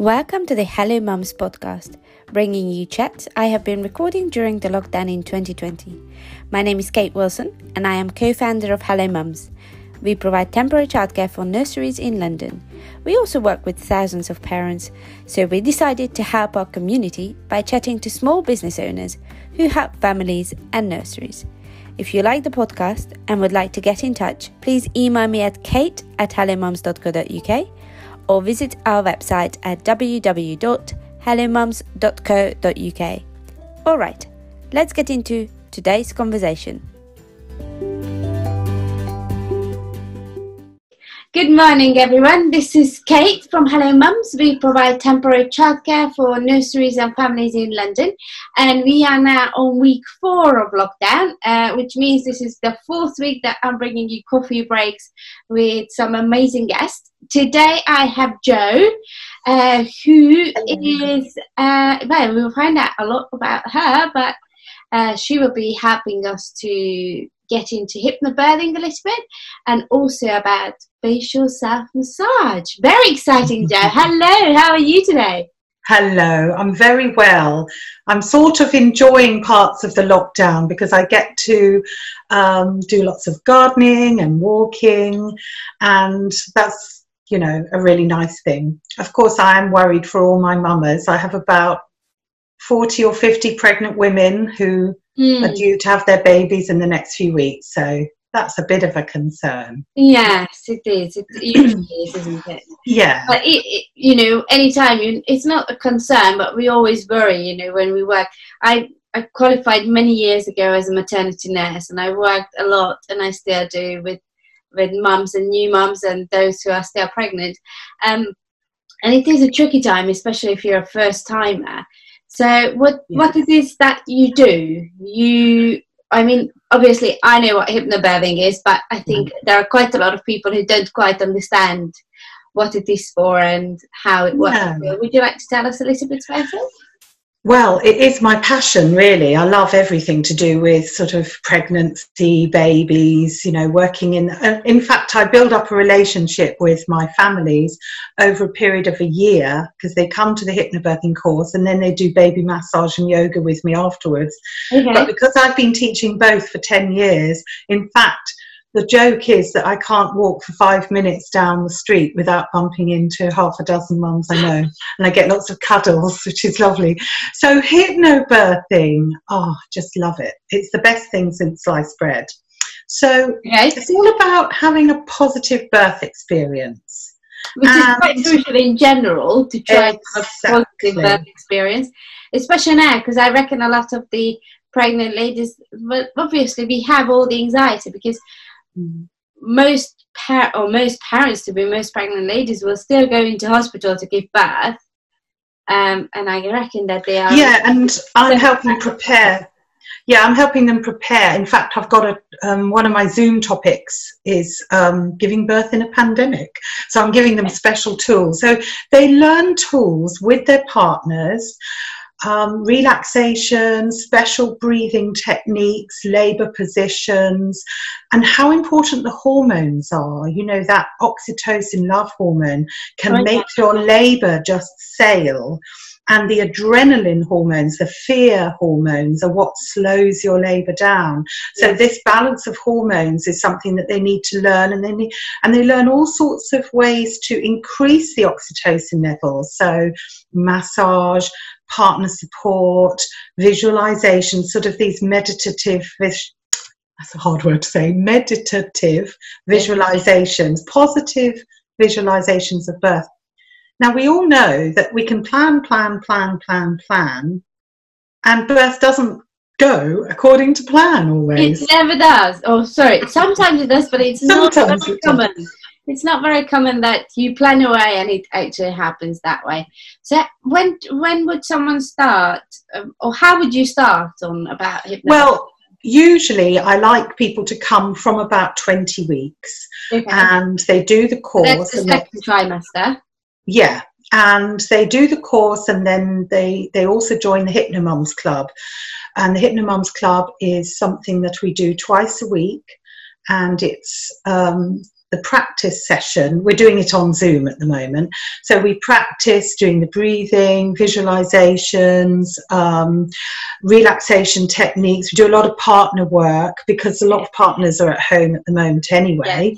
Welcome to the Hello Mums podcast, bringing you chats I have been recording during the lockdown in 2020. My name is Kate Wilson, and I am co founder of Hello Mums. We provide temporary childcare for nurseries in London. We also work with thousands of parents, so we decided to help our community by chatting to small business owners who help families and nurseries. If you like the podcast and would like to get in touch, please email me at kate at hellomums.co.uk or visit our website at www.hellomums.co.uk. Alright, let's get into today's conversation. Good morning, everyone. This is Kate from Hello Mums. We provide temporary childcare for nurseries and families in London, and we are now on week four of lockdown, uh, which means this is the fourth week that I'm bringing you coffee breaks with some amazing guests. Today, I have Jo, uh, who is uh, well, we'll find out a lot about her, but uh, she will be helping us to get into hypnobirthing a little bit and also about facial self massage. Very exciting, Jo. Hello, how are you today? Hello, I'm very well. I'm sort of enjoying parts of the lockdown because I get to um, do lots of gardening and walking, and that's you know a really nice thing. Of course, I am worried for all my mamas. I have about 40 or 50 pregnant women who mm. are due to have their babies in the next few weeks. So that's a bit of a concern. Yes, it is. It usually is, isn't it? Yeah. But it, it, you know, anytime you, it's not a concern, but we always worry. You know, when we work. I I qualified many years ago as a maternity nurse, and I worked a lot, and I still do with with mums and new mums and those who are still pregnant. Um, and it is a tricky time, especially if you're a first timer. So what yeah. what it is that you do? You I mean, obviously I know what hypnobirthing is, but I think mm. there are quite a lot of people who don't quite understand what it is for and how it works. Would you like to tell us a little bit about it? Well, it is my passion, really. I love everything to do with sort of pregnancy, babies, you know, working in. Uh, in fact, I build up a relationship with my families over a period of a year because they come to the hypnobirthing course and then they do baby massage and yoga with me afterwards. Okay. But because I've been teaching both for 10 years, in fact, the joke is that I can't walk for five minutes down the street without bumping into half a dozen mums I know, and I get lots of cuddles, which is lovely. So hypnobirthing, oh, just love it. It's the best thing since sliced bread. So okay. it's all about having a positive birth experience. Which and is quite crucial in general to try exactly. to have a positive birth experience, especially now because I reckon a lot of the pregnant ladies, but obviously we have all the anxiety because most par- or most parents to be most pregnant ladies will still go into hospital to give birth. Um, and I reckon that they are yeah and I'm helping prepare. Yeah I'm helping them prepare. In fact I've got a um, one of my Zoom topics is um, giving birth in a pandemic. So I'm giving them special tools. So they learn tools with their partners um, relaxation, special breathing techniques, labor positions, and how important the hormones are. You know, that oxytocin love hormone can oh, make your labor just sail. And the adrenaline hormones, the fear hormones, are what slows your labor down. So yes. this balance of hormones is something that they need to learn, and they need, and they learn all sorts of ways to increase the oxytocin levels. So massage, partner support, visualization, sort of these meditative, that's a hard word to say, meditative visualizations, positive visualizations of birth. Now, we all know that we can plan, plan, plan, plan, plan, and birth doesn't go according to plan always. It never does. Oh, sorry. Sometimes it does, but it's Sometimes not very common. Does it's not very common that you plan away and it actually happens that way. So when when would someone start, um, or how would you start on about hypnosis? Well, usually I like people to come from about twenty weeks, okay. and they do the course. That's the second trimester. Yeah, and they do the course, and then they they also join the Hypnomums Club. And the Hypnomums Club is something that we do twice a week, and it's um, the practice session, we're doing it on Zoom at the moment. So we practice doing the breathing, visualizations, um, relaxation techniques. We do a lot of partner work because a lot of partners are at home at the moment anyway.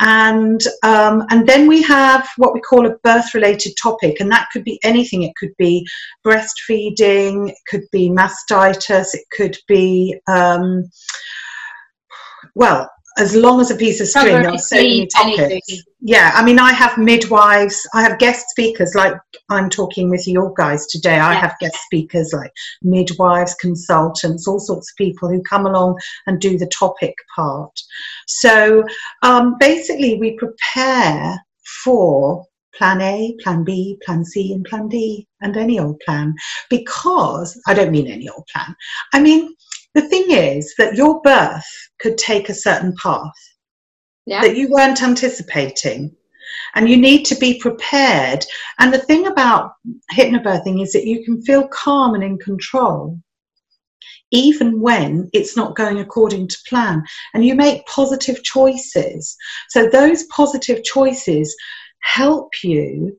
And um, and then we have what we call a birth-related topic, and that could be anything. It could be breastfeeding, it could be mastitis, it could be um, well, as long as a piece of string, there are so many topics. Yeah, I mean, I have midwives, I have guest speakers, like I'm talking with you guys today. I yeah. have guest speakers like midwives, consultants, all sorts of people who come along and do the topic part. So um, basically, we prepare for plan A, plan B, plan C, and plan D, and any old plan because I don't mean any old plan. I mean, the thing is that your birth could take a certain path yeah. that you weren't anticipating. And you need to be prepared. And the thing about hypnobirthing is that you can feel calm and in control, even when it's not going according to plan. And you make positive choices. So those positive choices help you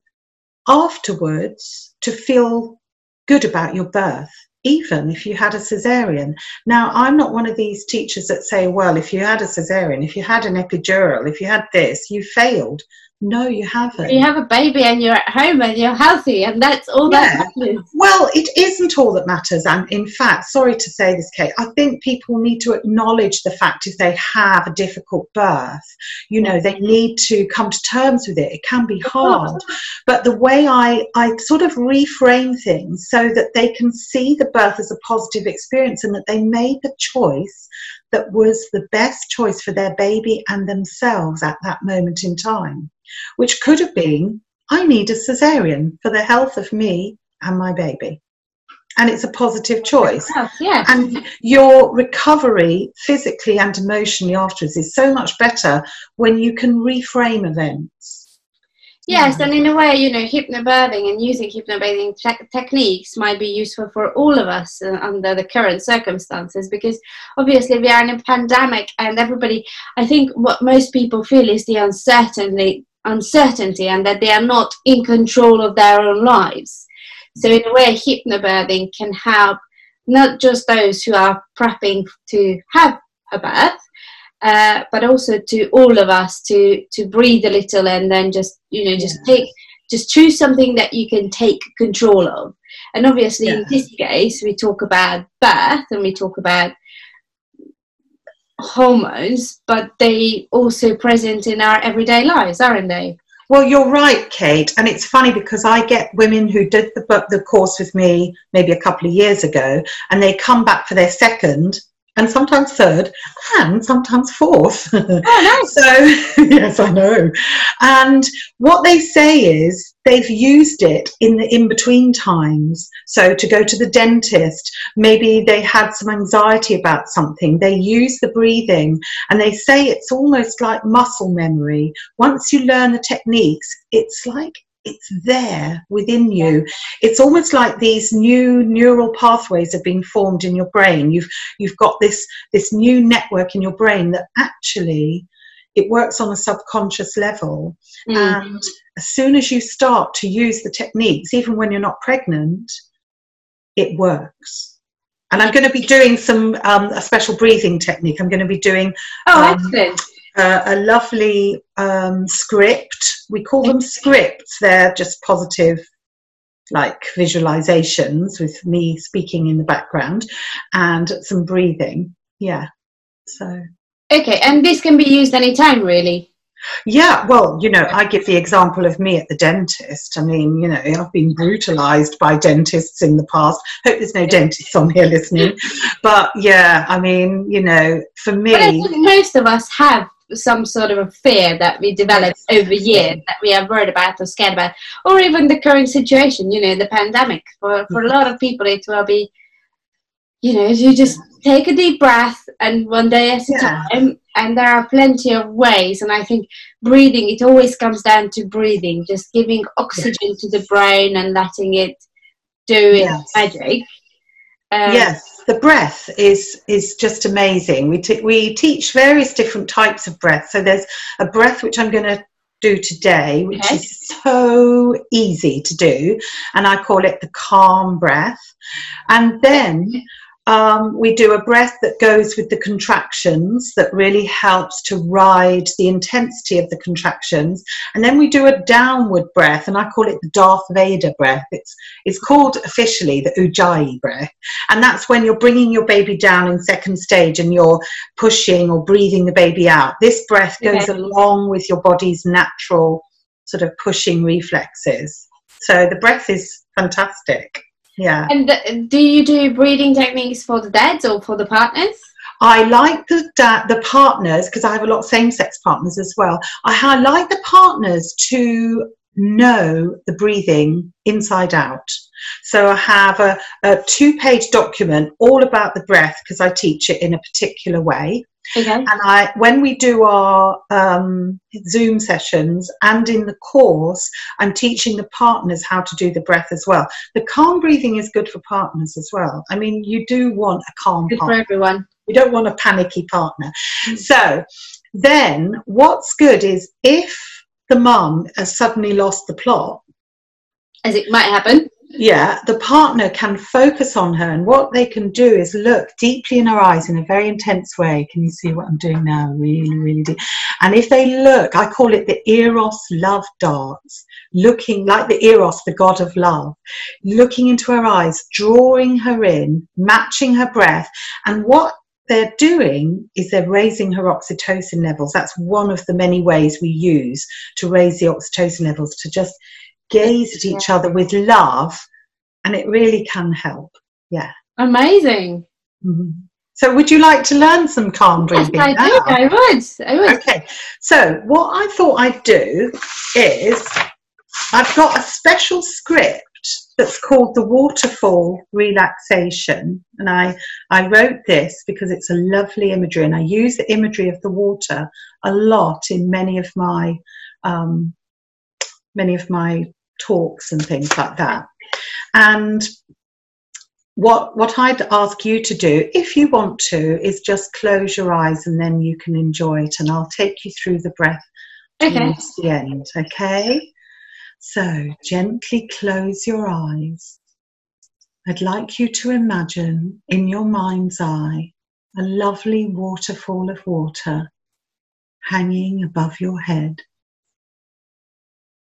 afterwards to feel good about your birth even if you had a cesarean. Now, I'm not one of these teachers that say, well, if you had a cesarean, if you had an epidural, if you had this, you failed. No, you haven't. You have a baby and you're at home and you're healthy, and that's all yeah. that matters. Well, it isn't all that matters. And in fact, sorry to say this, Kate, I think people need to acknowledge the fact if they have a difficult birth, you know, they mm-hmm. need to come to terms with it. It can be hard. But the way I, I sort of reframe things so that they can see the birth as a positive experience and that they made the choice that was the best choice for their baby and themselves at that moment in time which could have been I need a cesarean for the health of me and my baby. And it's a positive choice. Yes, And your recovery physically and emotionally afterwards is so much better when you can reframe events. Yes, and in a way, you know, hypnobirthing and using hypnobirthing te- techniques might be useful for all of us uh, under the current circumstances because obviously we are in a pandemic and everybody, I think what most people feel is the uncertainty uncertainty and that they are not in control of their own lives. So, in a way, hypnobirthing can help not just those who are prepping to have a birth, uh, but also to all of us to to breathe a little and then just you know just take just choose something that you can take control of. And obviously, yeah. in this case, we talk about birth and we talk about hormones, but they also present in our everyday lives, aren't they? Well, you're right, Kate. And it's funny because I get women who did the, the course with me maybe a couple of years ago, and they come back for their second and sometimes third and sometimes fourth. Oh, nice. so, yes, I know. And what they say is they've used it in the in between times. So, to go to the dentist, maybe they had some anxiety about something, they use the breathing, and they say it's almost like muscle memory. Once you learn the techniques, it's like it's there within you. It's almost like these new neural pathways have been formed in your brain. You've you've got this this new network in your brain that actually it works on a subconscious level. Mm. and as soon as you start to use the techniques even when you're not pregnant it works. And i'm going to be doing some um, a special breathing technique. I'm going to be doing oh um, excellent uh, a lovely um, script. We call them scripts. They're just positive, like visualizations with me speaking in the background and some breathing. Yeah. So. Okay, and this can be used anytime, really. Yeah, well, you know, I give the example of me at the dentist. I mean, you know, I've been brutalized by dentists in the past. Hope there's no dentists on here listening. But yeah, I mean, you know, for me. most of us have some sort of a fear that we develop over years that we are worried about or scared about, or even the current situation, you know, the pandemic. For, for a lot of people, it will be, you know, you just take a deep breath and one day at a yeah. time. And there are plenty of ways. And I think breathing, it always comes down to breathing, just giving oxygen yes. to the brain and letting it do its yes. magic. Um, yes the breath is is just amazing. We t- we teach various different types of breath. So there's a breath which I'm going to do today, which is so easy to do, and I call it the calm breath. And then um, we do a breath that goes with the contractions that really helps to ride the intensity of the contractions. And then we do a downward breath, and I call it the Darth Vader breath. It's it's called officially the Ujjayi breath, and that's when you're bringing your baby down in second stage and you're pushing or breathing the baby out. This breath goes Okay. along with your body's natural sort of pushing reflexes. So the breath is fantastic. Yeah. And uh, do you do breathing techniques for the dads or for the partners? I like the da- the partners because I have a lot of same sex partners as well. I, I like the partners to know the breathing inside out. So I have a, a two page document all about the breath because I teach it in a particular way. Okay. And I, when we do our um, Zoom sessions and in the course, I'm teaching the partners how to do the breath as well. The calm breathing is good for partners as well. I mean, you do want a calm Good for everyone. You don't want a panicky partner. Mm. So then what's good is if the mum has suddenly lost the plot, As it might happen. Yeah, the partner can focus on her, and what they can do is look deeply in her eyes in a very intense way. Can you see what I'm doing now? Really, really deep. And if they look, I call it the Eros love darts, looking like the Eros, the god of love, looking into her eyes, drawing her in, matching her breath. And what they're doing is they're raising her oxytocin levels. That's one of the many ways we use to raise the oxytocin levels, to just gaze at each other with love, and it really can help. Yeah. Amazing. Mhm. So, would you like to learn some calm Yes, breathing I now? do. I would. I would. Okay, so what I thought I'd do is I've got a special script that's called the waterfall relaxation, and I I wrote this because it's a lovely imagery, and I use the imagery of the water a lot in many of my um, many of my talks and things like that, and. What, what I'd ask you to do, if you want to, is just close your eyes and then you can enjoy it. And I'll take you through the breath Okay. towards the end, okay? So gently close your eyes. I'd like you to imagine in your mind's eye a lovely waterfall of water hanging above your head.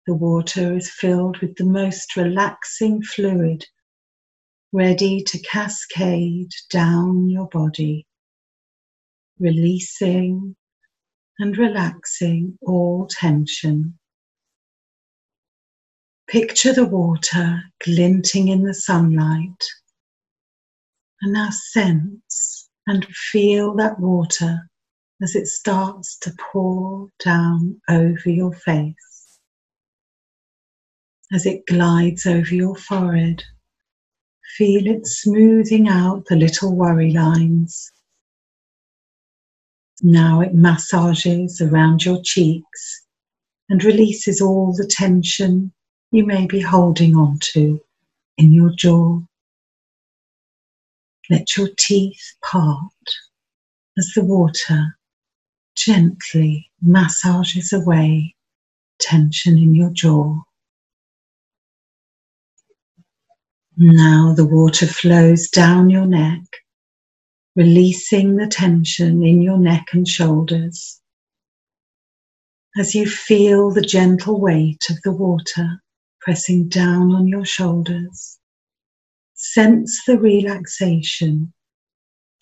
The water is filled with the most relaxing fluid, ready to cascade down your body, releasing and relaxing all tension. Picture the water glinting in the sunlight and now sense and feel that water as it starts to pour down over your face, as it glides over your forehead. Feel it smoothing out the little worry lines. Now it massages around your cheeks and releases all the tension you may be holding on to in your jaw. Let your teeth part as the water gently massages away tension in your jaw. Now the water flows down your neck, releasing the tension in your neck and shoulders. As you feel the gentle weight of the water pressing down on your shoulders, sense the relaxation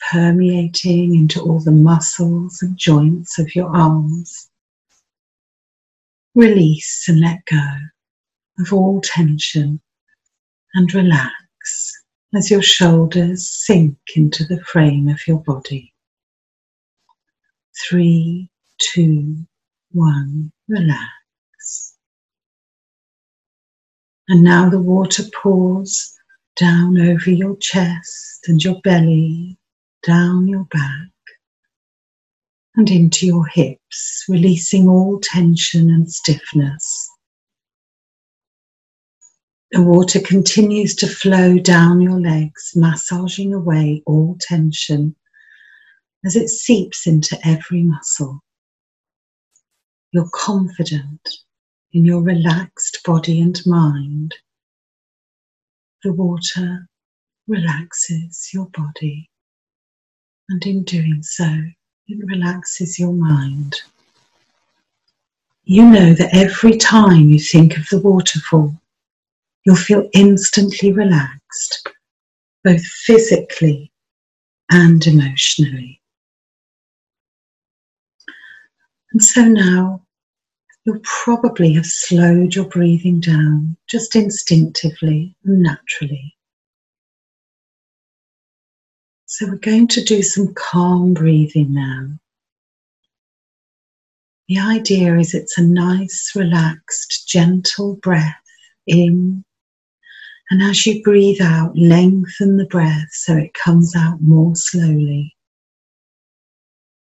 permeating into all the muscles and joints of your arms. Release and let go of all tension and relax as your shoulders sink into the frame of your body. Three, two, one, relax. And now the water pours down over your chest and your belly, down your back, and into your hips, releasing all tension and stiffness. The water continues to flow down your legs, massaging away all tension as it seeps into every muscle. You're confident in your relaxed body and mind. The water relaxes your body, and in doing so, it relaxes your mind. You know that every time you think of the waterfall, you'll feel instantly relaxed, both physically and emotionally. And so now you'll probably have slowed your breathing down just instinctively and naturally. So we're going to do some calm breathing now. The idea is it's a nice, relaxed, gentle breath in. And as you breathe out, lengthen the breath so it comes out more slowly.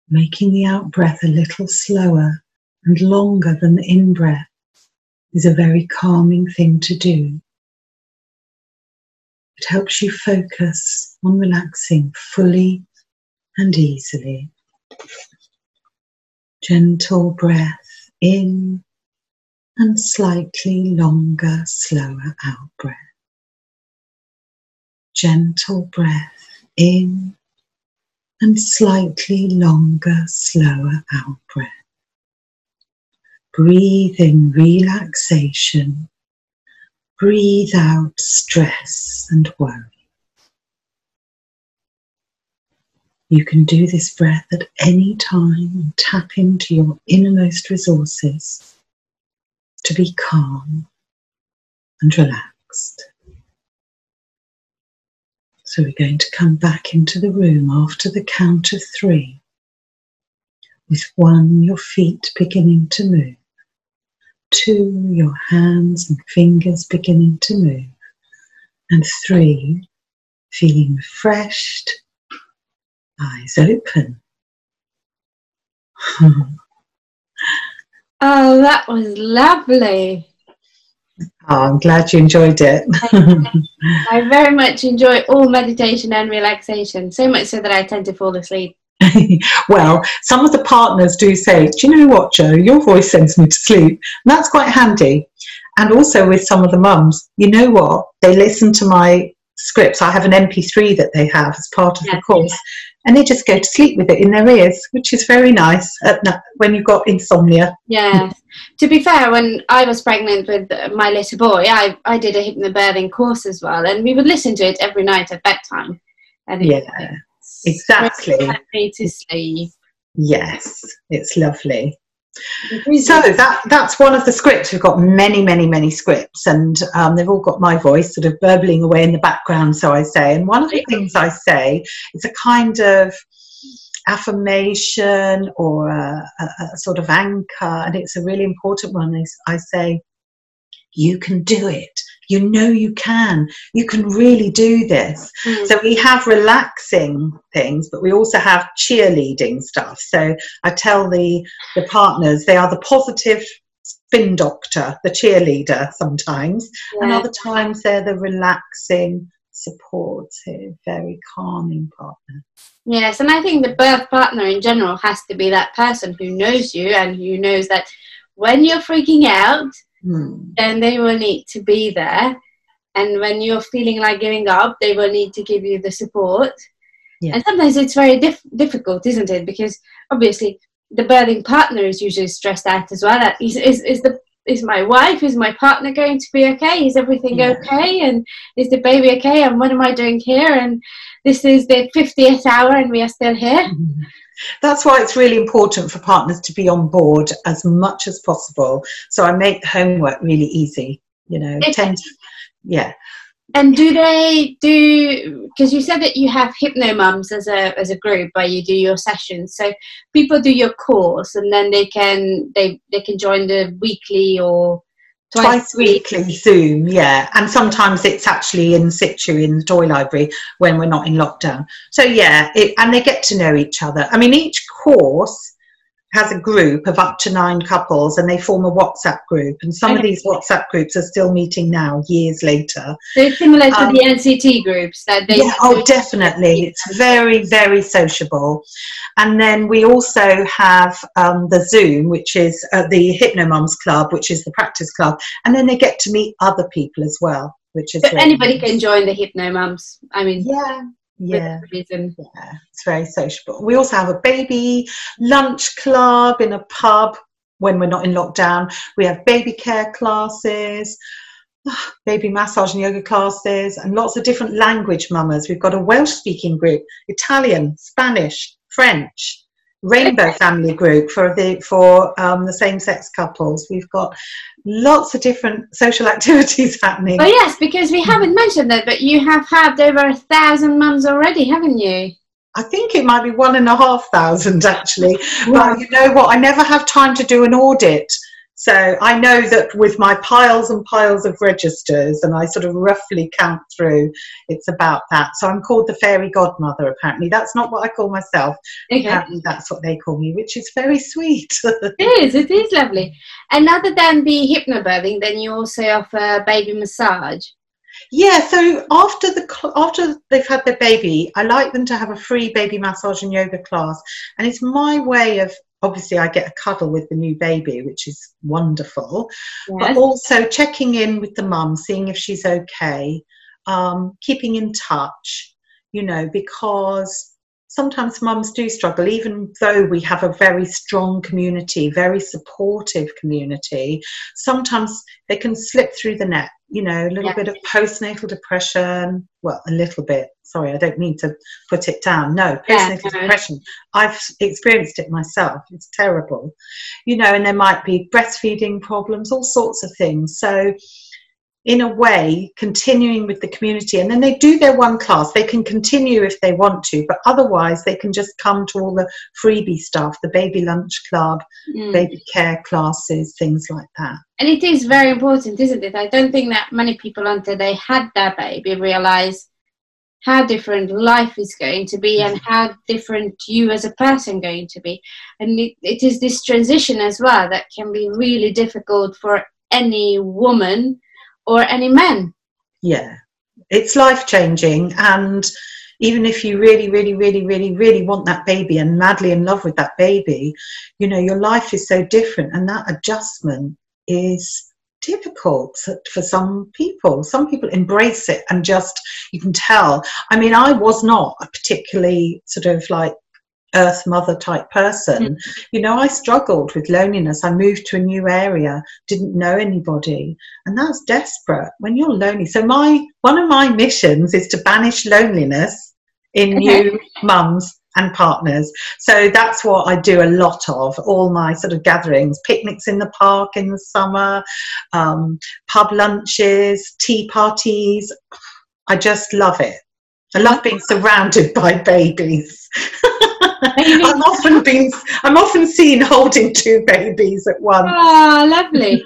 Making the out breath a little slower and longer than the in breath is a very calming thing to do. It helps you focus on relaxing fully and easily. Gentle breath in and slightly longer, slower out breath. Gentle breath in and slightly longer, slower out breath. Breathe in relaxation. Breathe out stress and worry. You can do this breath at any time and tap into your innermost resources to be calm and relaxed. So we're going to come back into the room after the count of three. With one, your feet beginning to move two, your hands and fingers beginning to move, and three, feeling refreshed, eyes open. oh, that was lovely. Oh, I'm glad you enjoyed it. I very much enjoy all meditation and relaxation, so much so that I tend to fall asleep. well, some of the partners do say, Do you know what, Jo? Your voice sends me to sleep. And that's quite handy. And also with some of the mums, you know what? They listen to my scripts. I have an MP3 that they have as part of yeah, the course. Yeah. And they just go to sleep with it in their ears, which is very nice when you've got insomnia. Yeah. to be fair, when I was pregnant with my little boy, I, I did a hypnobirthing course as well. And we would listen to it every night at bedtime. And yeah. Exactly. to sleep. Yes, it's lovely. So that that's one of the scripts. We've got many, many, many scripts, and um, they've all got my voice sort of burbling away in the background. So I say, and one of the things I say is a kind of affirmation or a, a, a sort of anchor, and it's a really important one. Is I say, "You can do it you know you can. You can really do this. Mm. so we have relaxing things but we also have cheerleading stuff. So i tell the the partners they are the positive spin doctor the cheerleader sometimes. Yeah. and other times they're the relaxing supportive very calming partner. Yes and i think the birth partner in general has to be that person who knows you and who knows that when you're freaking out mm. then they will need to be there. And when you're feeling like giving up, they will need to give you the support. Yeah. And sometimes it's very dif- difficult, isn't it? Because obviously the birthing partner is usually stressed out as well. Is, is, is the is my wife, is my partner going to be okay? Is everything yeah. okay? And is the baby okay? And what am I doing here? And this is the 50th hour and we are still here. Mm-hmm. That's why it's really important for partners to be on board as much as possible. So I make the homework really easy. You know, tend, to, yeah. And do they do? Because you said that you have hypno mums as a as a group where you do your sessions. So people do your course, and then they can they they can join the weekly or twice, weekly Zoom, yeah. And sometimes it's actually in situ in the toy library when we're not in lockdown. So yeah, it, and they get to know each other. I mean, each course has a group of up to nine couples and they form a WhatsApp group. And some okay. of these WhatsApp groups are still meeting now, years later. So it's similar to um, the NCT groups that they. Yeah, oh, definitely. It's very, very sociable. And then we also have um, the Zoom, which is uh, the Hypnomums Club, which is the practice club. And then they get to meet other people as well. Which is so anybody can join the Hypnomums. I mean, yeah, yeah. reason. Yeah, it's very sociable. We also have a baby lunch club in a pub when we're not in lockdown. We have baby care classes, baby massage and yoga classes, and lots of different language mamas. We've got a Welsh speaking group, Italian, Spanish, French, rainbow family group for the for um, the same sex couples. We've got lots of different social activities happening. Oh yes, because we haven't mentioned that, but you have had over a thousand mums already, haven't you? I think it might be one and a half thousand actually. But you know what? I never have time to do an audit so I know that with my piles and piles of registers, and I sort of roughly count through, it's about that. So I'm called the fairy godmother, apparently. That's not what I call myself. Okay. Apparently, that's what they call me, which is very sweet. it is, it is lovely. And other than the hypnobirthing, then you also offer baby massage. Yeah, so after the after they've had their baby, I like them to have a free baby massage and yoga class, and it's my way of obviously I get a cuddle with the new baby, which is wonderful. Yes. But also checking in with the mum, seeing if she's okay, um, keeping in touch, you know, because sometimes mums do struggle, even though we have a very strong community, very supportive community. Sometimes they can slip through the net, you know, a little bit of postnatal depression. Well, a little bit. Sorry, I don't mean to put it down. No, postnatal yeah, no. depression. I've experienced it myself. It's terrible, you know, and there might be breastfeeding problems, all sorts of things. So, in a way continuing with the community. And then they do their one class. They can continue if they want to but otherwise they can just come to all the freebie stuff the baby lunch club mm. baby care classes things like that. And it is very important isn't it? I don't think that many people until they had their baby realize how different life is going to be and how different you as a person going to be. And it, it is this transition as well that can be really difficult for any woman or any men. Yeah, it's life changing. And even if you really, really, really, really, really want that baby and madly in love with that baby, you know, your life is so different. And that adjustment is difficult for some people. Some people embrace it and just, you can tell. I mean, I was not a particularly sort of like earth mother type person. Mm-hmm. you know i struggled with loneliness. I moved to a new area didn't know anybody. And that's desperate when you're lonely. So my one of my missions is to banish loneliness in okay. new mums and partners. So that's what i do a lot of all my sort of gatherings picnics in the park in the summer um, pub lunches tea parties. I just love it. I love being surrounded by babies. I'm often being, I'm often seen holding two babies at once. Oh, lovely.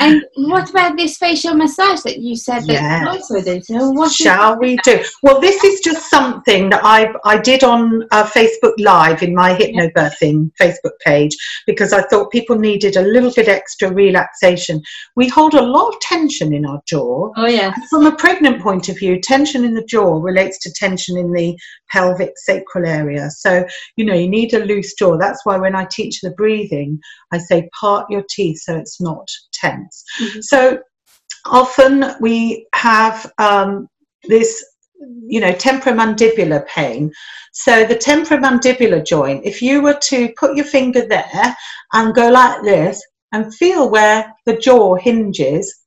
And what about this facial massage that you said that yes. also did? So what Shall we do? Well, this is just something that I I did on uh, Facebook Live in my hypnobirthing yeah. Facebook page because I thought people needed a little bit extra relaxation. We hold a lot of tension in our jaw. Oh yeah. from a pregnant point of view, tension in the jaw relates to tension in the pelvic sacral area. So you know you need a loose jaw. That's why when I teach the breathing, I say part your teeth so it's not tense. Mm-hmm. So often we have um, this you know temporomandibular pain. So the temporomandibular joint if you were to put your finger there and go like this and feel where the jaw hinges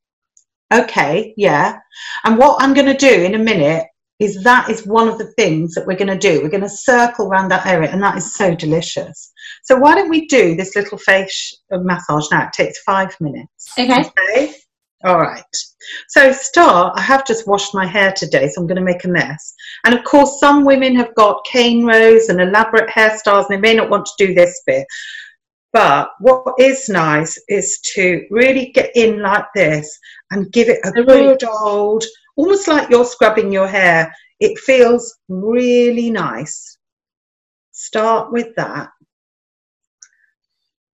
okay yeah. And what i'm going to do in a minute is that is one of the things that we're going to do. We're going to circle around that area, and that is so delicious. So why don't we do this little face massage now? It takes five minutes. Okay. okay? All right. So start. I have just washed my hair today, so I'm going to make a mess. And of course, some women have got cane rows and elaborate hairstyles, and they may not want to do this bit. But what is nice is to really get in like this and give it a good old almost like you're scrubbing your hair. It feels really nice. Start with that.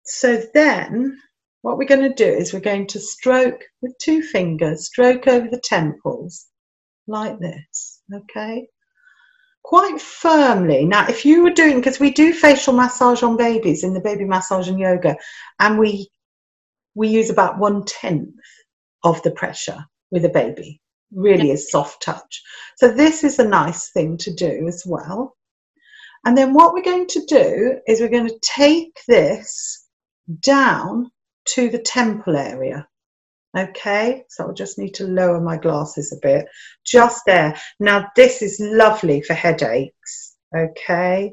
So then what we're going to do is we're going to stroke with two fingers, stroke over the temples like this, okay? Quite firmly. Now, if you were doing, because we do facial massage on babies in the baby massage and yoga, and we we use about one tenth of the pressure with a baby. Really is soft touch. So this is a nice thing to do as well. And then what we're going to do is we're going to take this down to the temple area. Okay, so I'll just need to lower my glasses a bit. Just there. Now, this is lovely for headaches. Okay,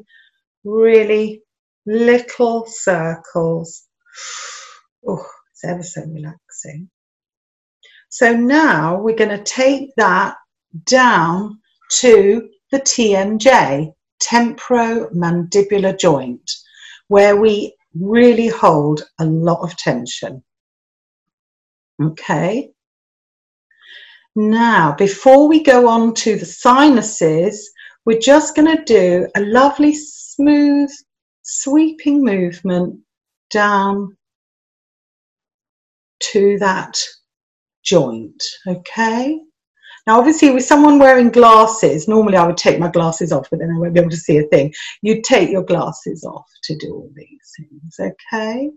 really little circles. Oh, it's ever so relaxing. So now we're going to take that down to the TMJ, temporomandibular joint, where we really hold a lot of tension. Okay. Now, before we go on to the sinuses, we're just going to do a lovely, smooth, sweeping movement down to that joint. Okay. Now, obviously, with someone wearing glasses, normally I would take my glasses off, but then I won't be able to see a thing. You'd take your glasses off to do all these things, okay?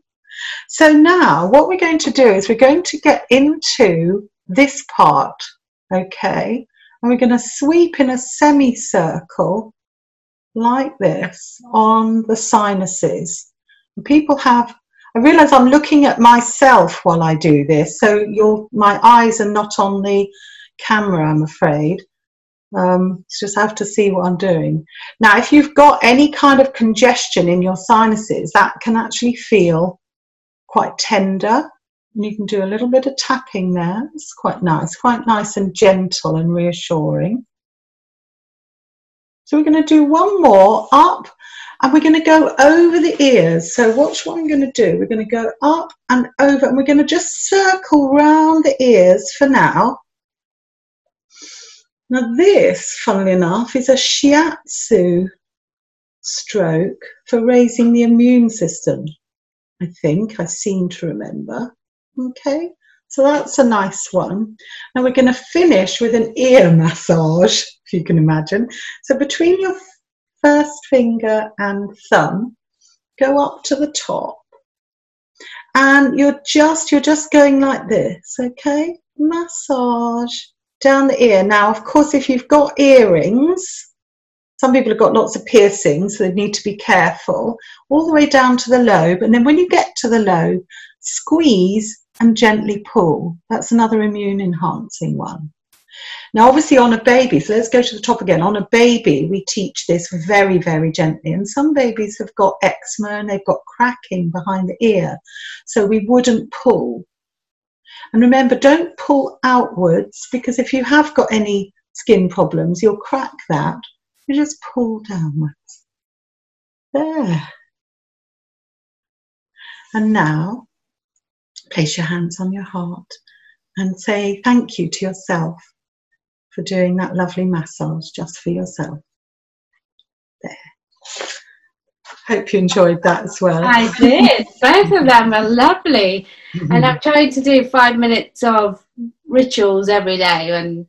So now what we're going to do is we're going to get into this part, okay? And we're going to sweep in a semicircle like this on the sinuses. People have I realize I'm looking at myself while I do this, so your my eyes are not on the camera, I'm afraid. Um, just have to see what I'm doing. Now, if you've got any kind of congestion in your sinuses, that can actually feel quite tender. And you can do a little bit of tapping there. It's quite nice, quite nice and gentle and reassuring. So we're going to do one more up and we're going to go over the ears. So watch what I'm going to do. We're going to go up and over and we're going to just circle round the ears for now. Now, this, funnily enough, is a shiatsu stroke for raising the immune system. I think I seem to remember. Okay, so that's a nice one. Now we're going to finish with an ear massage, you can imagine. So between your first finger and thumb, go up to the top. And you're just you're just going like this, okay? Massage down the ear. Now, of course, if you've got earrings, some people have got lots of piercings, so they need to be careful, all the way down to the lobe. And then when you get to the lobe, squeeze and gently pull. That's another immune enhancing one. Now, obviously, on a baby, so let's go to the top again. On a baby, we teach this very, very gently. And some babies have got eczema and they've got cracking behind the ear. So we wouldn't pull. And remember, don't pull outwards because if you have got any skin problems, you'll crack that. You just pull downwards. There. And now, place your hands on your heart and say thank you to yourself for doing that lovely massage just for yourself. There. Hope you enjoyed that as well. I did. Both of them are lovely. Mm-hmm. And I'm trying to do five minutes of rituals every day. And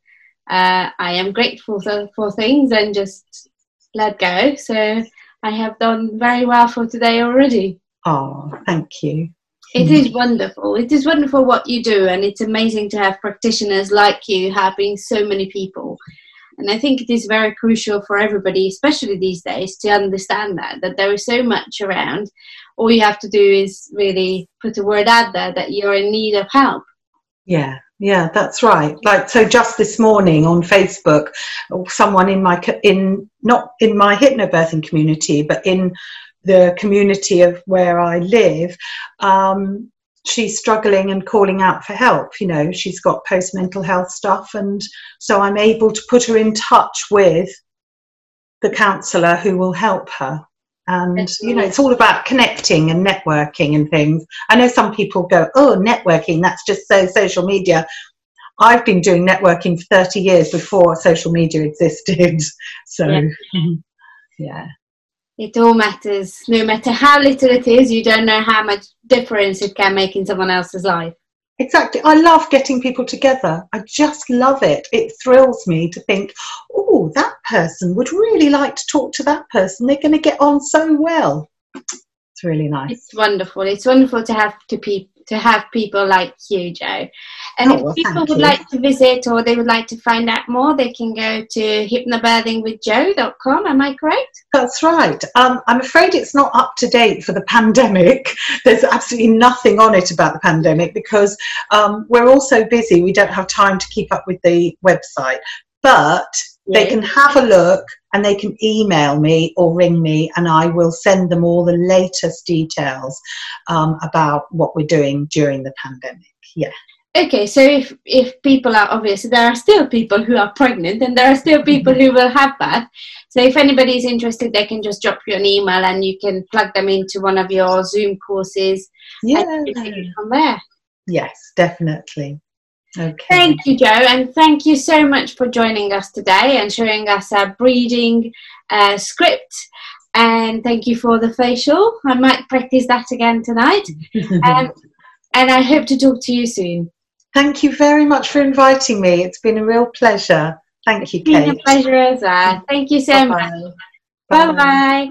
uh, I am grateful for, for things and just let go. So I have done very well for today already. Oh, thank you. It is wonderful. It is wonderful what you do, and it's amazing to have practitioners like you helping so many people. And I think it is very crucial for everybody, especially these days, to understand that that there is so much around. All you have to do is really put a word out there that you're in need of help. Yeah, yeah, that's right. Like so, just this morning on Facebook, someone in my in not in my hypnobirthing community, but in the community of where I live, um, she's struggling and calling out for help. You know, she's got post mental health stuff, and so I'm able to put her in touch with the counsellor who will help her. And you know, it's all about connecting and networking and things. I know some people go, "Oh, networking, that's just so social media." I've been doing networking for 30 years before social media existed. So, yeah. yeah. It all matters. No matter how little it is, you don't know how much difference it can make in someone else's life. Exactly. I love getting people together. I just love it. It thrills me to think, oh, that person would really like to talk to that person. They're going to get on so well. It's really nice. It's wonderful. It's wonderful to have to pe- to have people like you, Jo. And Oh, well, if people would you. like to visit or they would like to find out more, they can go to hypnobirthingwithjo.com. Am I correct? That's right. Um, I'm afraid it's not up to date for the pandemic. There's absolutely nothing on it about the pandemic because um, we're all so busy, we don't have time to keep up with the website. But they can have a look and they can email me or ring me, and I will send them all the latest details um, about what we're doing during the pandemic. Yeah. Okay, so if if people are obviously there are still people who are pregnant and there are still people Mm-hmm. who will have that. So if anybody's interested, they can just drop you an email and you can plug them into one of your Zoom courses Yeah. and you take it from there. Yes, definitely. Okay. Thank you, Jo, and thank you so much for joining us today and showing us our breeding uh, script. And thank you for the facial. I might practice that again tonight. Um, and I hope to talk to you soon. Thank you very much for inviting me. It's been a real pleasure. Thank you, It's been a Kate. pleasure as well. Thank you so much. Bye-bye. Bye bye.